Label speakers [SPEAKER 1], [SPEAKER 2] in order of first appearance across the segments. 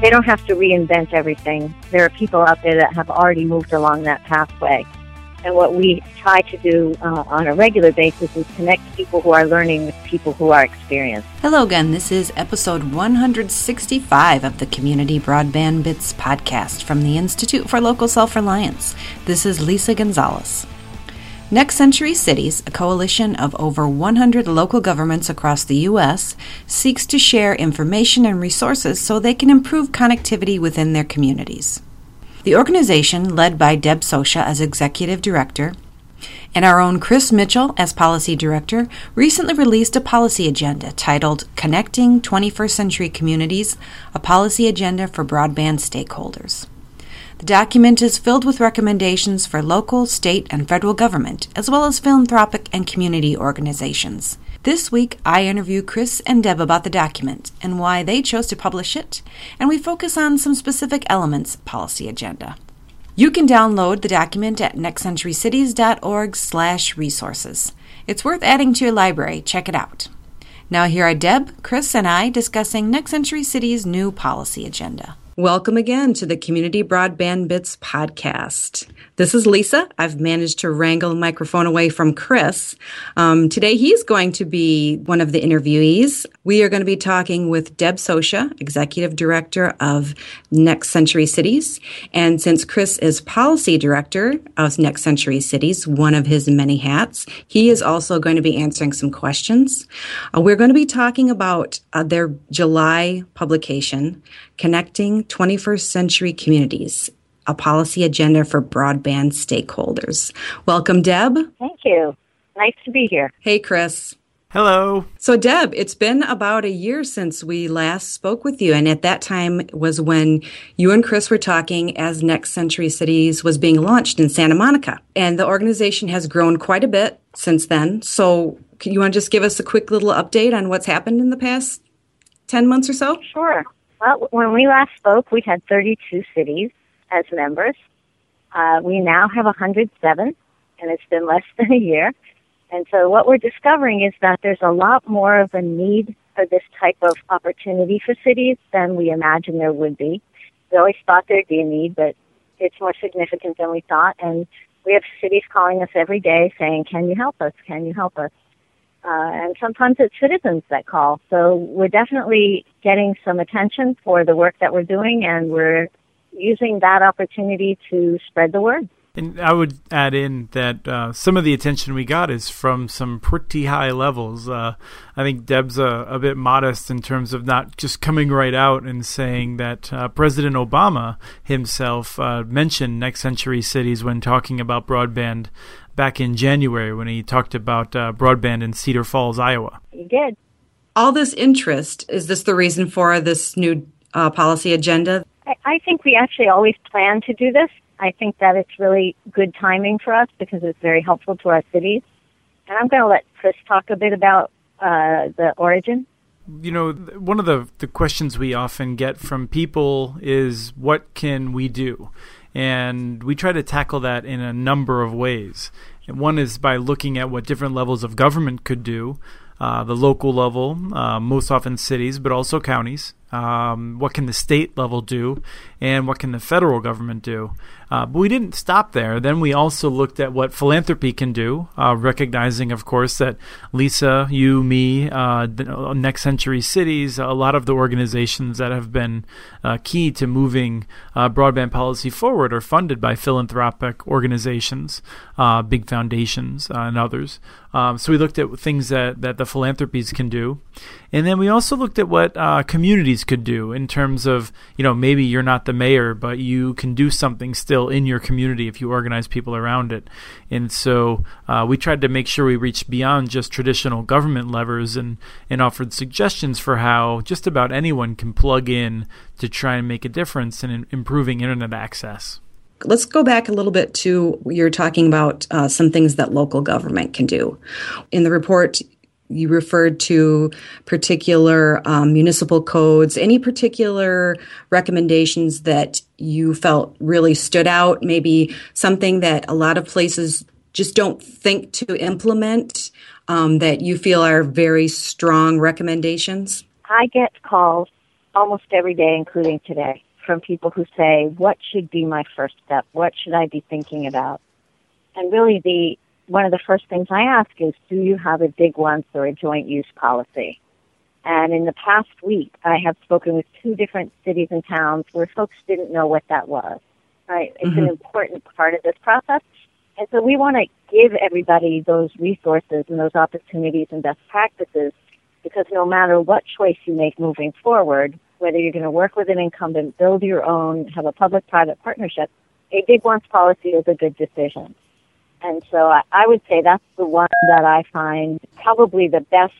[SPEAKER 1] they don't have to reinvent everything. There are people out there that have already moved along that pathway. And what we try to do uh, on a regular basis is connect people who are learning with people who are experienced.
[SPEAKER 2] Hello again. This is episode 165 of the Community Broadband Bits podcast from the Institute for Local Self Reliance. This is Lisa Gonzalez. Next Century Cities, a coalition of over 100 local governments across the U.S., seeks to share information and resources so they can improve connectivity within their communities. The organization, led by Deb Socia as executive director, and our own Chris Mitchell as policy director, recently released a policy agenda titled Connecting 21st Century Communities A Policy Agenda for Broadband Stakeholders. The document is filled with recommendations for local, state, and federal government, as well as philanthropic and community organizations. This week, I interview Chris and Deb about the document and why they chose to publish it, and we focus on some specific elements policy agenda. You can download the document at nextcenturycities.org/resources. It's worth adding to your library. Check it out. Now here are Deb, Chris, and I discussing Next Century Cities' new policy agenda. Welcome again to the Community Broadband Bits podcast. This is Lisa. I've managed to wrangle the microphone away from Chris. Um, today, he's going to be one of the interviewees. We are going to be talking with Deb Socia, Executive Director of Next Century Cities. And since Chris is Policy Director of Next Century Cities, one of his many hats, he is also going to be answering some questions. Uh, we're going to be talking about uh, their July publication, Connecting 21st Century Communities, a policy agenda for broadband stakeholders. Welcome, Deb.
[SPEAKER 1] Thank you. Nice to be here.
[SPEAKER 2] Hey, Chris.
[SPEAKER 3] Hello.
[SPEAKER 2] So, Deb, it's been about a year since we last spoke with you. And at that time was when you and Chris were talking as Next Century Cities was being launched in Santa Monica. And the organization has grown quite a bit since then. So, you want to just give us a quick little update on what's happened in the past 10 months or so?
[SPEAKER 1] Sure. Well, when we last spoke, we had 32 cities as members. Uh, we now have 107, and it's been less than a year. And so what we're discovering is that there's a lot more of a need for this type of opportunity for cities than we imagined there would be. We always thought there'd be a need, but it's more significant than we thought. And we have cities calling us every day saying, can you help us? Can you help us? Uh, and sometimes it's citizens that call. So we're definitely getting some attention for the work that we're doing, and we're using that opportunity to spread the word.
[SPEAKER 3] And I would add in that uh, some of the attention we got is from some pretty high levels. Uh, I think Deb's a, a, bit modest in terms of not just coming right out and saying that uh, President Obama himself uh, mentioned next century cities when talking about broadband back in January when he talked about uh, broadband in Cedar Falls, Iowa.
[SPEAKER 1] He did.
[SPEAKER 2] All this interest, is this the reason for this new uh, policy agenda?
[SPEAKER 1] I, think we actually always plan to do this. I think that it's really good timing for us because it's very helpful to our cities. And I'm going to let Chris talk a bit about uh, the origin.
[SPEAKER 3] You know, one of the, the questions we often get from people is what can we do? And we try to tackle that in a number of ways. And one is by looking at what different levels of government could do. Uh, the local level, uh, most often cities, but also counties. Um, what can the state level do, and what can the federal government do? Uh, but we didn't stop there. Then we also looked at what philanthropy can do, uh, recognizing, of course, that Lisa, you, me, uh, uh, Next Century Cities, a lot of the organizations that have been uh, key to moving uh, broadband policy forward are funded by philanthropic organizations, big foundations, and others. Um, so we looked at things that, that the philanthropies can do. And then we also looked at what communities could do in terms of, you know, maybe you're not the mayor, but you can do something still in your community if you organize people around it. And so uh, we tried to make sure we reached beyond just traditional government levers and, and offered suggestions for how just about anyone can plug in to try and make a difference in improving internet access.
[SPEAKER 2] Let's go back a little bit to you're talking about uh, some things that local government can do. In the report, you referred to particular um, municipal codes, any particular recommendations that you felt really stood out, maybe something that a lot of places just don't think to implement um, that you feel are very strong recommendations?
[SPEAKER 1] I get calls almost every day, including today, from people who say, what should be my first step? What should I be thinking about? And really the, one of the first things I ask is, do you have a dig once or a joint use policy? And in the past week, I have spoken with two different cities and towns where folks didn't know what that was. Right? It's mm-hmm. an important part of this process. And so we want to give everybody those resources and those opportunities and best practices because no matter what choice you make moving forward, whether you're going to work with an incumbent, build your own, have a public-private partnership, a dig once policy is a good decision. And so I, I would say that's the one that I find probably the best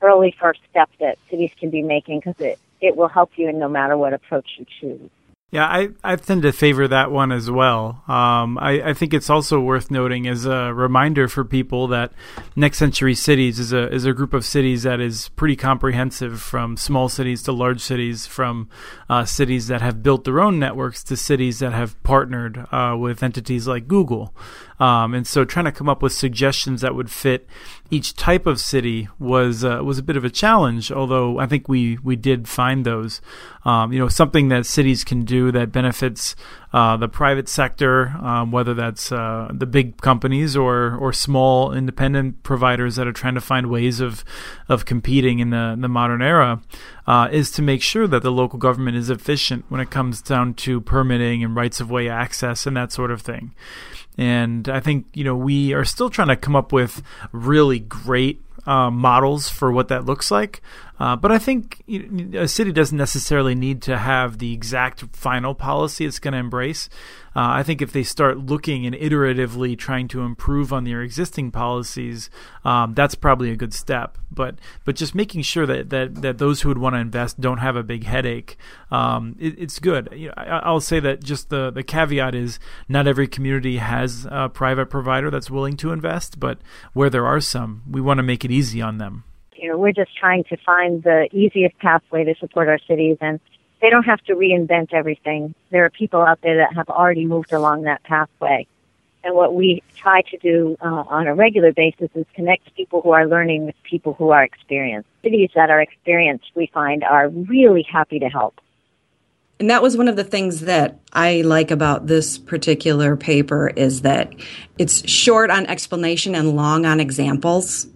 [SPEAKER 1] early first step that cities can be making because it, it will help you in no matter what approach you choose.
[SPEAKER 3] Yeah, I, I tend to favor that one as well. Um, I, I think it's also worth noting as a reminder for people that Next Century Cities is a is a group of cities that is pretty comprehensive, from small cities to large cities, from uh, cities that have built their own networks to cities that have partnered uh, with entities like Google. Um, and so, trying to come up with suggestions that would fit each type of city was uh, was a bit of a challenge. Although I think we we did find those. Um, you know, something that cities can do that benefits uh, the private sector, um, whether that's uh, the big companies or or small independent providers that are trying to find ways of of competing in the, the modern era, uh, is to make sure that the local government is efficient when it comes down to permitting and rights of way access and that sort of thing. And I think, you know, we are still trying to come up with really great uh, models for what that looks like. Uh, but I think a city doesn't necessarily need to have the exact final policy it's going to embrace. Uh, I think if they start looking and iteratively trying to improve on their existing policies, um, that's probably a good step. But but just making sure that that, that those who would want to invest don't have a big headache, um, it, it's good. You know, I, will say that just the the caveat is not every community has a private provider that's willing to invest, but where there are some, we want to make it easy on them.
[SPEAKER 1] You know, we're just trying to find the easiest pathway to support our cities and they don't have to reinvent everything. There are people out there that have already moved along that pathway. And what we try to do uh, on a regular basis is connect people who are learning with people who are experienced. Cities that are experienced, we find, are really happy to help.
[SPEAKER 2] And that was one of the things that I like about this particular paper is that it's short on explanation and long on examples.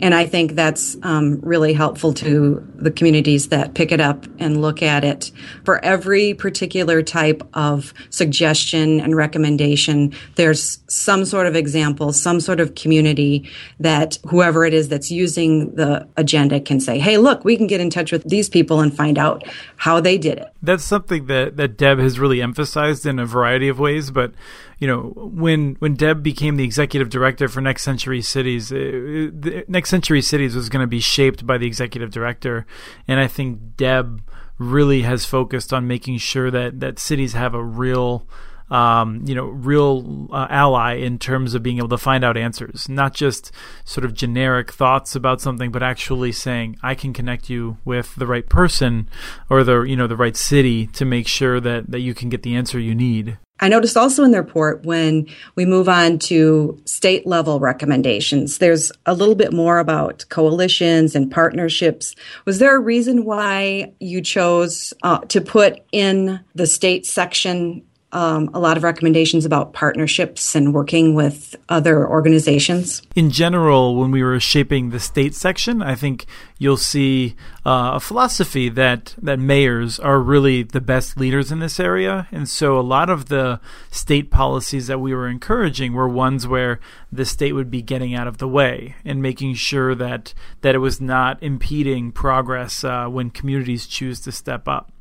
[SPEAKER 2] And I think that's um, really helpful to the communities that pick it up and look at it. For every particular type of suggestion and recommendation, there's some sort of example, some sort of community that whoever it is that's using the agenda can say, hey, look, we can get in touch with these people and find out how they did it.
[SPEAKER 3] That's something that, that Deb has really emphasized in a variety of ways, but you know, when when Deb became the executive director for Next Century Cities, it, Next Century Cities was going to be shaped by the executive director, and I think Deb really has focused on making sure that that cities have a real um, you know, real uh, ally in terms of being able to find out answers, not just sort of generic thoughts about something, but actually saying, I can connect you with the right person or the, you know, the right city to make sure that, that you can get the answer you need.
[SPEAKER 2] I noticed also in the report when we move on to state level recommendations, there's a little bit more about coalitions and partnerships. Was there a reason why you chose uh, to put in the state section um, a lot of recommendations about partnerships and working with other organizations.
[SPEAKER 3] In general, when we were shaping the state section, I think you'll see uh, a philosophy that that mayors are really the best leaders in this area, and so a lot of the state policies that we were encouraging were ones where the state would be getting out of the way and making sure that that it was not impeding progress uh, when communities choose to step up.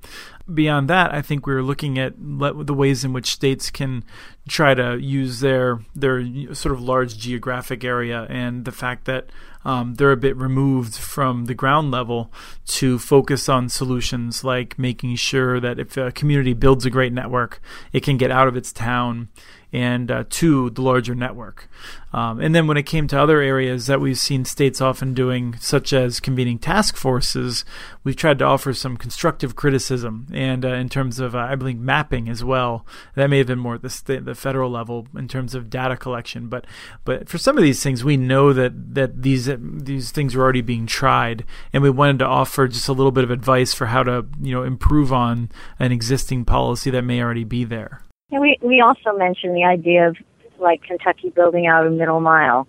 [SPEAKER 3] Beyond that, I think we are looking at the ways in which states can try to use their their sort of large geographic area and the fact that um, they're a bit removed from the ground level to focus on solutions like making sure that if a community builds a great network, it can get out of its town and uh, to the larger network. Um, and then when it came to other areas that we've seen states often doing, such as convening task forces, we've tried to offer some constructive criticism. And uh, in terms of, uh, I believe, mapping as well, that may have been more at the, state, the federal level in terms of data collection. But but for some of these things, we know that that these these things are already being tried, and we wanted to offer just a little bit of advice for how to you know improve on an existing policy that may already be there.
[SPEAKER 1] And we we also mentioned the idea of like Kentucky building out a middle mile,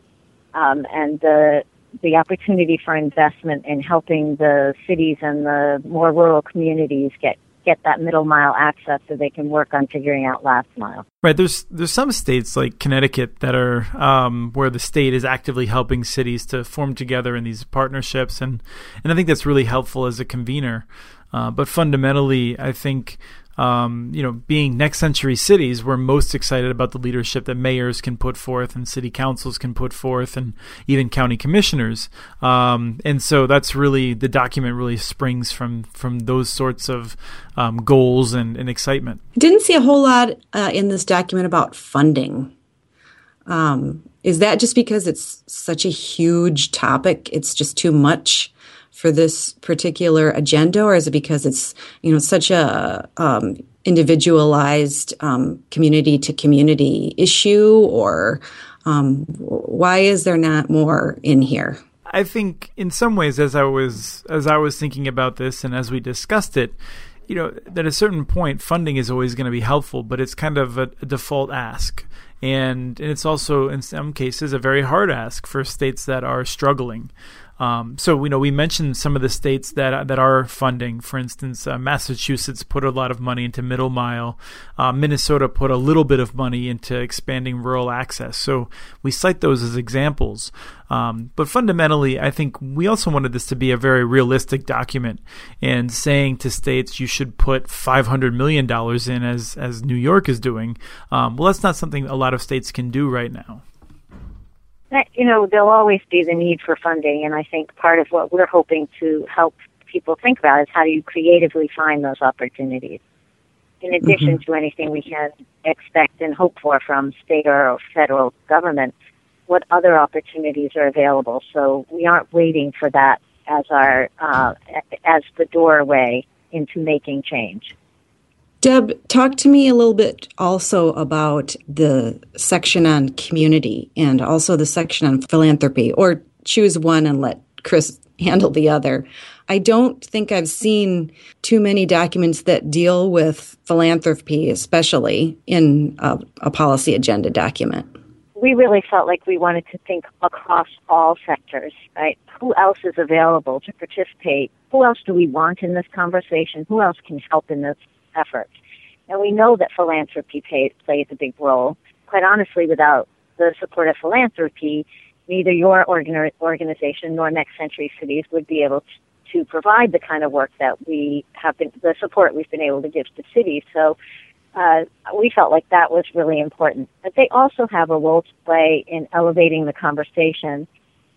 [SPEAKER 1] um, and the the opportunity for investment in helping the cities and the more rural communities get get that middle mile access so they can work on figuring out last mile.
[SPEAKER 3] Right. There's there's some states like Connecticut that are um, where the state is actively helping cities to form together in these partnerships, and and I think that's really helpful as a convener. Uh, but fundamentally, I think um, you know, being next century cities, we're most excited about the leadership that mayors can put forth and city councils can put forth and even county commissioners. Um, and so that's really the document really springs from from those sorts of um, goals and, and, excitement.
[SPEAKER 2] Didn't see a whole lot uh, in this document about funding. Um, is that just because it's such a huge topic? It's just too much for this particular agenda, or is it because it's you know such a um, individualized community to community issue, or um, why is there not more in here?
[SPEAKER 3] I think in some ways, as I was as I was thinking about this, and as we discussed it, you know, at a certain point, funding is always going to be helpful, but it's kind of a, a default ask. And, and it's also, in some cases, a very hard ask for states that are struggling. Um, so we know we mentioned some of the states that that are funding. For instance, uh, Massachusetts put a lot of money into middle mile. Uh, Minnesota put a little bit of money into expanding rural access. So we cite those as examples. Um, but fundamentally, I think we also wanted this to be a very realistic document, and saying to states you should put five hundred million dollars in as as New York is doing. Um, well, that's not something a lot of states can do right now
[SPEAKER 1] you know, there'll always be the need for funding, and I think part of what we're hoping to help people think about is how do you creatively find those opportunities, in addition mm-hmm. to anything we can expect and hope for from state or federal government. What other opportunities are available? So we aren't waiting for that as our uh, as the doorway into making change.
[SPEAKER 2] Deb, talk to me a little bit also about the section on community and also the section on philanthropy, or choose one and let Chris handle the other. I don't think I've seen too many documents that deal with philanthropy, especially in a, a policy agenda document.
[SPEAKER 1] We really felt like we wanted to think across all sectors, right? Who else is available to participate? Who else do we want in this conversation? Who else can help in this effort. And we know that philanthropy pay, plays a big role. Quite honestly, without the support of philanthropy, neither your organ- organization nor Next Century Cities would be able to, to provide the kind of work that we have been, the support we've been able to give to cities. So uh, we felt like that was really important. But they also have a role to play in elevating the conversation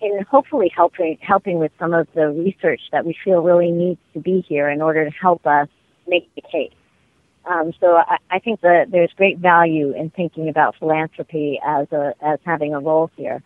[SPEAKER 1] and hopefully helping helping with some of the research that we feel really needs to be here in order to help us make the case. Um, so I, I think that there's great value in thinking about philanthropy as a as having a role here.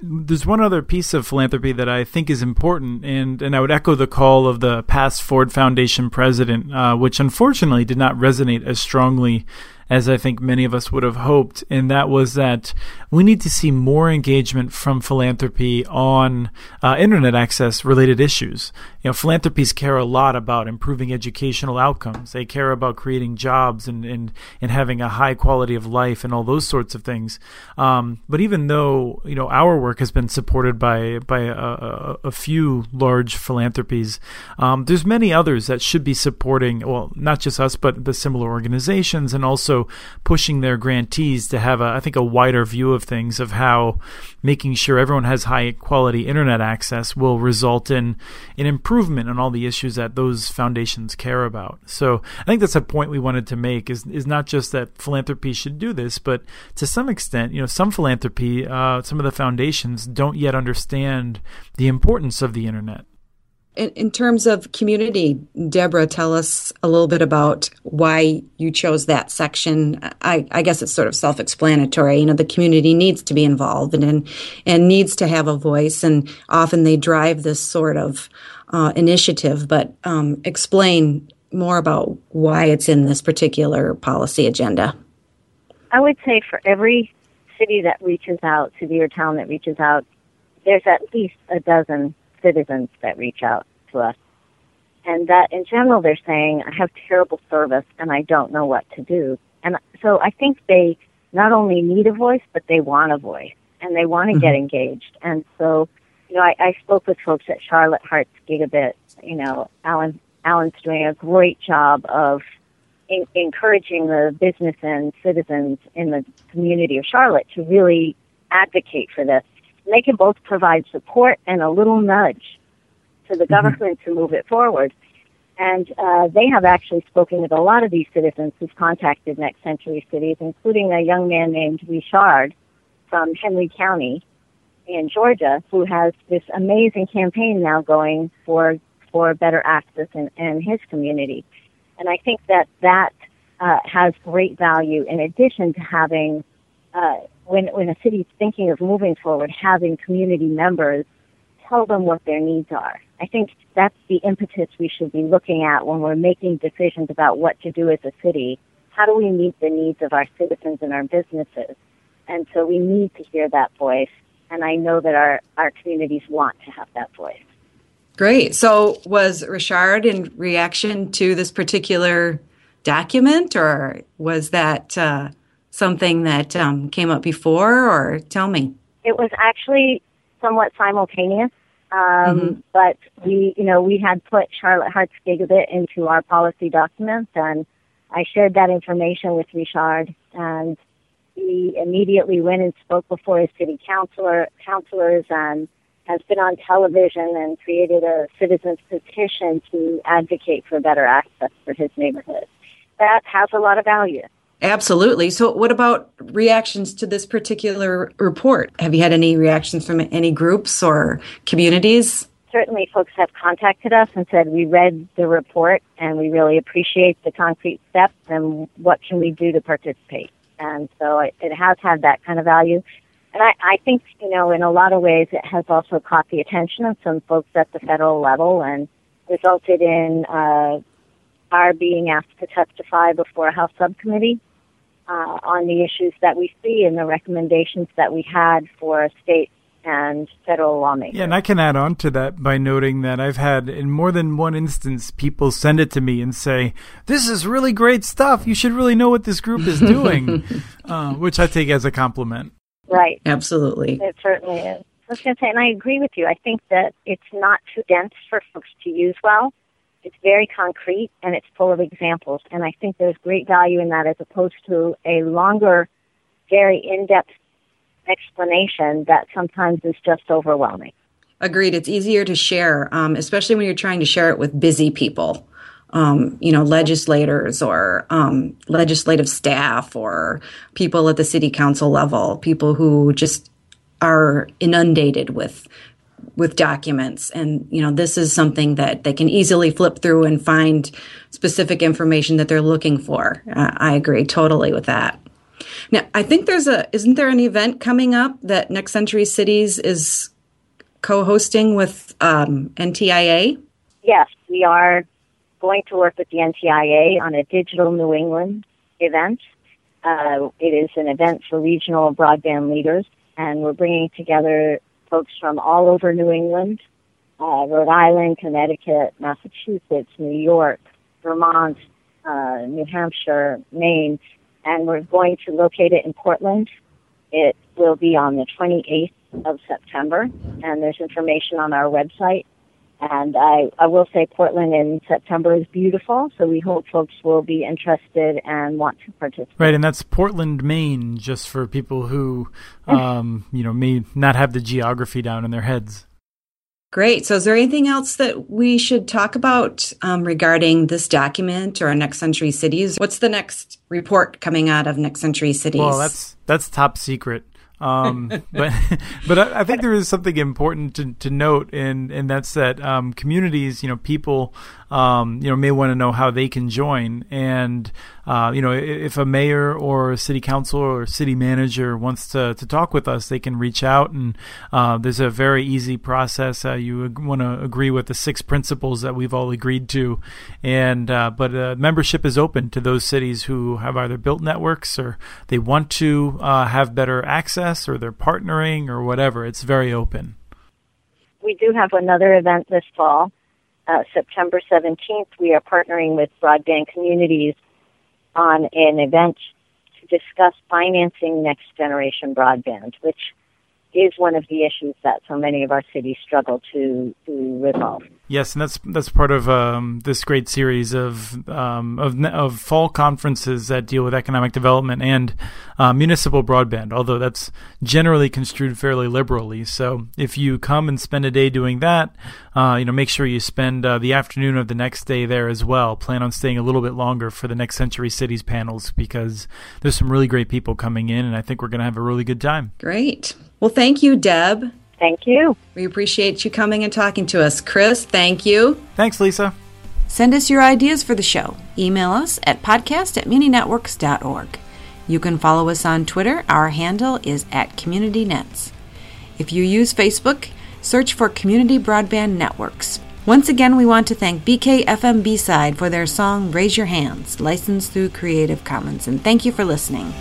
[SPEAKER 3] There's one other piece of philanthropy that I think is important, and, and I would echo the call of the past Ford Foundation president, uh, which unfortunately did not resonate as strongly as I think many of us would have hoped, and that was that we need to see more engagement from philanthropy on uh, internet access related issues. You know, philanthropies care a lot about improving educational outcomes. They care about creating jobs and and, and having a high quality of life and all those sorts of things. Um, but even though you know our work has been supported by by a, a, a few large philanthropies, um, there's many others that should be supporting. Well, not just us, but the similar organizations, and also pushing their grantees to have a I think a wider view of things of how making sure everyone has high quality internet access will result in an improvement on all the issues that those foundations care about. So I think that's a point we wanted to make is is not just that philanthropy should do this, but to some extent, you know, some philanthropy, uh, some of the foundations don't yet understand the importance of the internet.
[SPEAKER 2] In, in, terms of community, Deborah, tell us a little bit about why you chose that section. I, I guess it's sort of self-explanatory. You know, the community needs to be involved and and, needs to have a voice, and often they drive this sort of uh, initiative. But um, explain more about why it's in this particular policy agenda.
[SPEAKER 1] I would say for every city that reaches out, city or town that reaches out, there's at least a dozen citizens that reach out to us. And that in general they're saying, I have terrible service and I don't know what to do. And so I think they not only need a voice, but they want a voice and they want to mm-hmm. get engaged. And so, you know, I, I spoke with folks at Charlotte Hearts Gigabit. You know, Alan Alan's doing a great job of in, encouraging the business and citizens in the community of Charlotte to really advocate for this. And they can both provide support and a little nudge to the mm-hmm. government to move it forward. And uh, they have actually spoken with a lot of these citizens who've contacted Next Century Cities, including a young man named Richard from Henry County in Georgia, who has this amazing campaign now going for for better access in, in his community. And I think that that uh, has great value in addition to having, uh, when, when a city is thinking of moving forward, having community members tell them what their needs are. I think that's the impetus we should be looking at when we're making decisions about what to do as a city. How do we meet the needs of our citizens and our businesses? And so we need to hear that voice. And I know that our, our communities want to have that voice.
[SPEAKER 2] Great. So, was Richard in reaction to this particular document, or was that uh, something that um, came up before? Or tell me.
[SPEAKER 1] It was actually somewhat simultaneous, um, mm-hmm. but we, you know, we had put Charlotte Hearts Gigabit into our policy documents, and I shared that information with Richard, and he immediately went and spoke before his city councilor, councilors and has been on television and created a citizens petition to advocate for better access for his neighborhood. That has a lot of value.
[SPEAKER 2] Absolutely. So, what about reactions to this particular report? Have you had any reactions from any groups or communities?
[SPEAKER 1] Certainly, folks have contacted us and said, We read the report and we really appreciate the concrete steps and what can we do to participate. And so it, has had that kind of value. And I, I think, you know, in a lot of ways, it has also caught the attention of some folks at the federal level and resulted in uh, our being asked to testify before a House subcommittee uh, on the issues that we see and the recommendations that we had for state and federal lawmakers.
[SPEAKER 3] Yeah, and I can add on to that by noting that I've had, in more than one instance, people send it to me and say, "This is really great stuff. You should really know what this group is doing," uh, which I take as a compliment.
[SPEAKER 1] Right.
[SPEAKER 2] Absolutely.
[SPEAKER 1] It certainly is. I was going to say, and I agree with you. I think that it's not too dense for folks to use well. It's very concrete and it's full of examples. And I think there's great value in that as opposed to a longer, very in-depth explanation that sometimes is just overwhelming.
[SPEAKER 2] Agreed. It's easier to share, um, especially when you're trying to share it with busy people um, you know, legislators or um, legislative staff or people at the city council level, people who just are inundated with with documents. And you know this is something that they can easily flip through and find specific information that they're looking for. Uh, i agree totally with that. Now i think there's a isn't there an event coming up that next century cities is co-hosting with um, ntia
[SPEAKER 1] yes we are going to work with the NTIA on a digital New England event. Uh, it is an event for regional broadband leaders, and we're bringing together folks from all over New England, uh, Rhode Island, Connecticut, Massachusetts, New York, Vermont, uh, New Hampshire, Maine, and we're going to locate it in Portland. It will be on the 28th of September, and there's information on our website and I, I will say Portland in September is beautiful, so we hope folks will be interested and want to participate.
[SPEAKER 3] Right, and that's Portland, Maine, just for people who, um, you know, may not have the geography down in their heads.
[SPEAKER 2] Great. So, is there anything else that we should talk about um, regarding this document or Next Century Cities? What's the next report coming out of Next Century Cities?
[SPEAKER 3] Well, that's that's top secret. Um, but but I, I, think there is something important to, to note, and and that's that um, communities, you know, people, um, you know, may want to know how they can join, and uh, you know, if a mayor or a city council or city manager wants to, to talk with us, they can reach out, and uh, there's a very easy process. Uh, you want to agree with the six principles that we've all agreed to, and uh, but uh, membership is open to those cities who have either built networks or they want to uh, have better access or they're partnering or whatever. It's very open.
[SPEAKER 1] We do have another event this fall. Uh, September 17th, we are partnering with Broadband Communities on an event to discuss financing next generation broadband, which is one of the issues that so many of our cities struggle to, to resolve.
[SPEAKER 3] Yes, and that's that's part of um, this great series of, um, of of fall conferences that deal with economic development and uh, municipal broadband. Although that's generally construed fairly liberally. So if you come and spend a day doing that, uh, you know, make sure you spend uh, the afternoon of the next day there as well. Plan on staying a little bit longer for the next Century Cities panels because there's some really great people coming in, and I think we're going to have a really good time.
[SPEAKER 2] Great. Well, thank you, Deb.
[SPEAKER 1] Thank you.
[SPEAKER 2] We appreciate you coming and talking to us. Chris, thank you.
[SPEAKER 3] Thanks, Lisa.
[SPEAKER 2] Send us your ideas for the show. Email us at podcast at muninetworks.org. You can follow us on Twitter. Our handle is at CommunityNets. If you use Facebook, search for Community Broadband Networks. Once again, we want to thank BKFM B-Side for their song Raise Your Hands, licensed through Creative Commons, and thank you for listening.